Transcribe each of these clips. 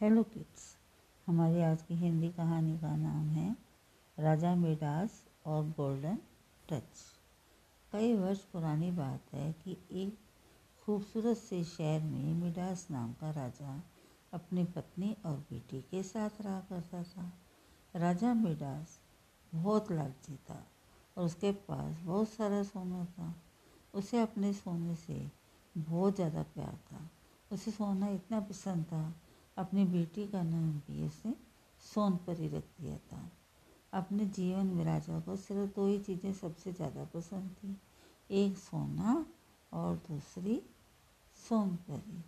Hello kids हमारी आज की हिंदी कहानी का नाम है राजा मिडास और गोल्डन टच। कई वर्ष पुरानी बात है कि एक खूबसूरत से शहर में मिडास नाम का राजा अपनी पत्नी और बेटी के साथ रहा करता था। राजा मिडास बहुत लालची था और उसके पास बहुत सारा सोना था। उसे अपने सोने से बहुत ज़्यादा प्यार था। उसे सोना इतना पसंद था अपनी बेटी का नाम भी उसने सोनपरी रख दिया था। अपने जीवन में राजा को सिर्फ़ दो ही चीज़ें सबसे ज़्यादा पसंद थी। एक सोना और दूसरी सोनपरी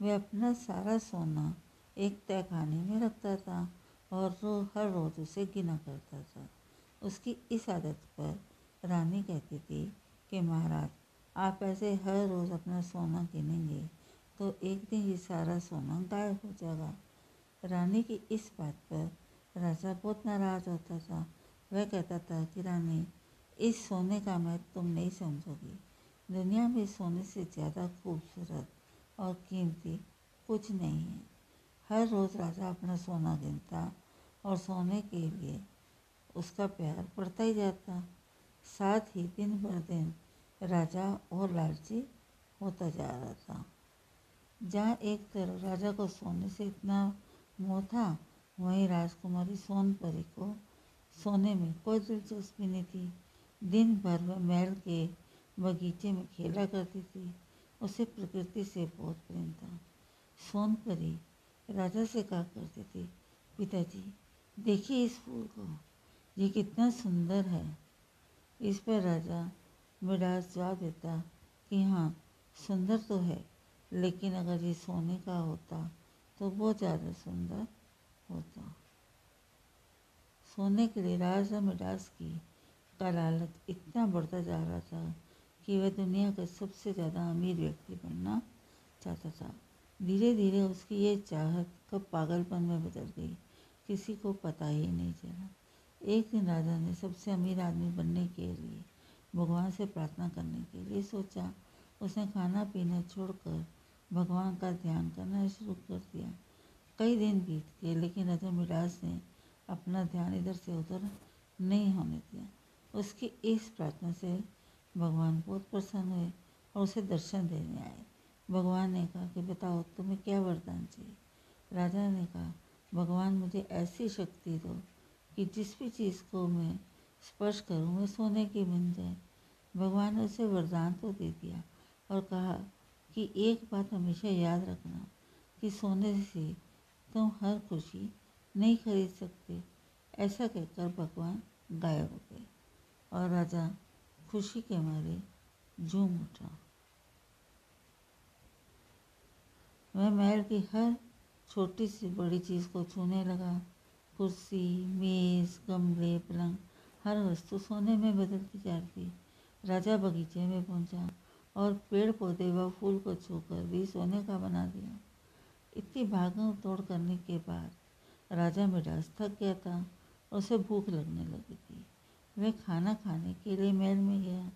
वह अपना सारा सोना एक तय खाने में रखता था और रो, हर रोज़ उसे गिना करता था। उसकी इस आदत पर रानी कहती थी कि महाराज, आप ऐसे हर रोज़ अपना सोना गिनेंगे तो एक दिन ये सारा सोना गायब हो जाएगा। रानी की इस बात पर राजा बहुत नाराज़ होता था। वह कहता था कि रानी, इस सोने का मैं तुम नहीं समझोगी। दुनिया में सोने से ज़्यादा खूबसूरत और कीमती कुछ नहीं है। हर रोज़ राजा अपना सोना गिनता और सोने के लिए उसका प्यार बढ़ता ही जाता। साथ ही दिन भर दिन राजा और लालची होता जा रहा था। जहाँ एक तरफ़ राजा को सोने से इतना मोह था, वहीं राजकुमारी सोनपरी को सोने में कोई दिलचस्पी नहीं थी। दिन भर वह महल के बगीचे में खेला करती थी। उसे प्रकृति से बहुत प्रेम था। सोनपरी राजा से कहा करती थी, पिताजी, देखिए इस फूल को। ये कितना सुंदर है। इस पर राजा मिडास जवाब देता कि हाँ सुंदर तो है। लेकिन अगर ये सोने का होता तो बहुत ज़्यादा सुंदर होता। सोने के लिए राजा मिडास की का इतना बढ़ता जा रहा था कि वह दुनिया का सबसे ज़्यादा अमीर व्यक्ति बनना चाहता था। धीरे धीरे उसकी ये चाहत कब पागलपन में बदल गई। किसी को पता ही नहीं चला। एक दिन राजा ने सबसे अमीर आदमी बनने के लिए, भगवान से प्रार्थना करने के लिए सोचा। उसने खाना पीना छोड़कर भगवान का ध्यान करना शुरू कर दिया कई दिन बीत गए, लेकिन राजा मिराज ने अपना ध्यान इधर से उधर नहीं होने दिया। उसकी इस प्रार्थना से भगवान बहुत प्रसन्न हुए और उसे दर्शन देने आए। भगवान ने कहा कि बताओ, तुम्हें क्या वरदान चाहिए? राजा ने कहा, भगवान मुझे ऐसी शक्ति दो कि जिस भी चीज़ को मैं स्पर्श करूँ वह सोने की बन जाए। भगवान ने उसे वरदान तो दे दिया और कहा कि एक बात हमेशा याद रखना कि सोने से तुम हर खुशी नहीं खरीद सकते। ऐसा कहकर भगवान गायब हो गए और राजा खुशी के मारे झूम उठा वह महल की हर छोटी सी बड़ी चीज़ को छूने लगा। कुर्सी, मेज़, गमले, पलंग, हर वस्तु सोने में बदलती जाती राजा बगीचे में पहुँचा और पेड़ पौधे व फूल को छूकर भी सोने का बना दिया। इतनी भागम तोड़ करने के बाद राजा मिडास थक गया था और उसे भूख लगने लगी थी। वह खाना खाने के लिए महल में गया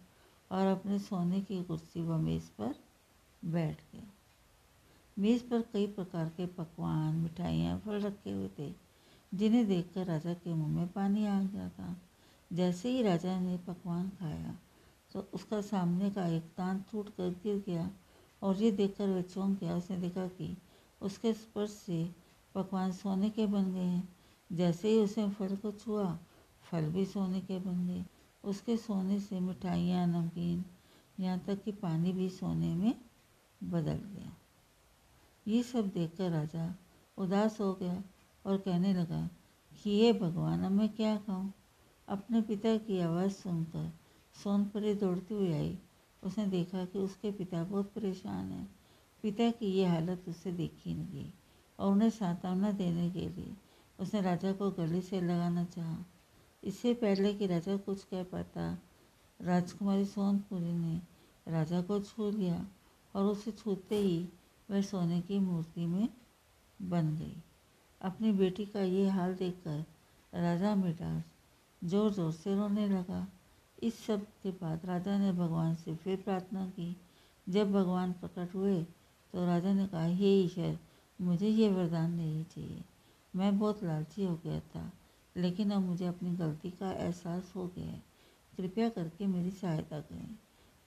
और अपने सोने की कुर्सी व मेज़ पर बैठ गया। मेज़ पर कई प्रकार के पकवान, मिठाइयाँ, फल रखे हुए थे, जिन्हें देखकर राजा के मुँह में पानी आ गया था। जैसे ही राजा ने पकवान खाया तो उसका सामने का एक दांत टूट कर गिर गया और ये देखकर वह चौंक गया। उसने देखा कि उसके स्पर्श से पकवान सोने के बन गए हैं। जैसे ही उसने फल को छुआ, फल भी सोने के बन गए। उसके सोने से मिठाइयाँ, नमकीन, यहाँ तक कि पानी भी सोने में बदल गया। ये सब देखकर राजा उदास हो गया और कहने लगा कि ये भगवान, अब मैं क्या खाऊं अपने पिता की आवाज़ सुनकर सोनपरी दौड़ती हुई आई। उसने देखा कि उसके पिता बहुत परेशान हैं। पिता की ये हालत उसे देखी नहीं गई और उन्हें सांत्वना देने के लिए उसने राजा को गले से लगाना चाहा। इससे पहले कि राजा कुछ कह पाता, राजकुमारी सोनपुरी ने राजा को छू लिया और उसे छूते ही वह सोने की मूर्ति में बन गई। अपनी बेटी का ये हाल देखकर राजा मिटास ज़ोर ज़ोर से रोने लगा। इस सब के बाद राजा ने भगवान से फिर प्रार्थना की। जब भगवान प्रकट हुए तो राजा ने कहा, हे ईश्वर, मुझे ये वरदान नहीं चाहिए। मैं बहुत लालची हो गया था, लेकिन अब मुझे अपनी गलती का एहसास हो गया है। कृपया करके मेरी सहायता करें।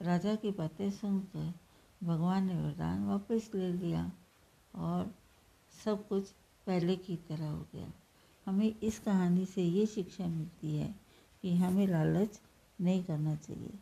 राजा की बातें सुनकर भगवान ने वरदान वापस ले लिया और सब कुछ पहले की तरह हो गया। हमें इस कहानी से ये शिक्षा मिलती है कि हमें लालच नहीं करना चाहिए।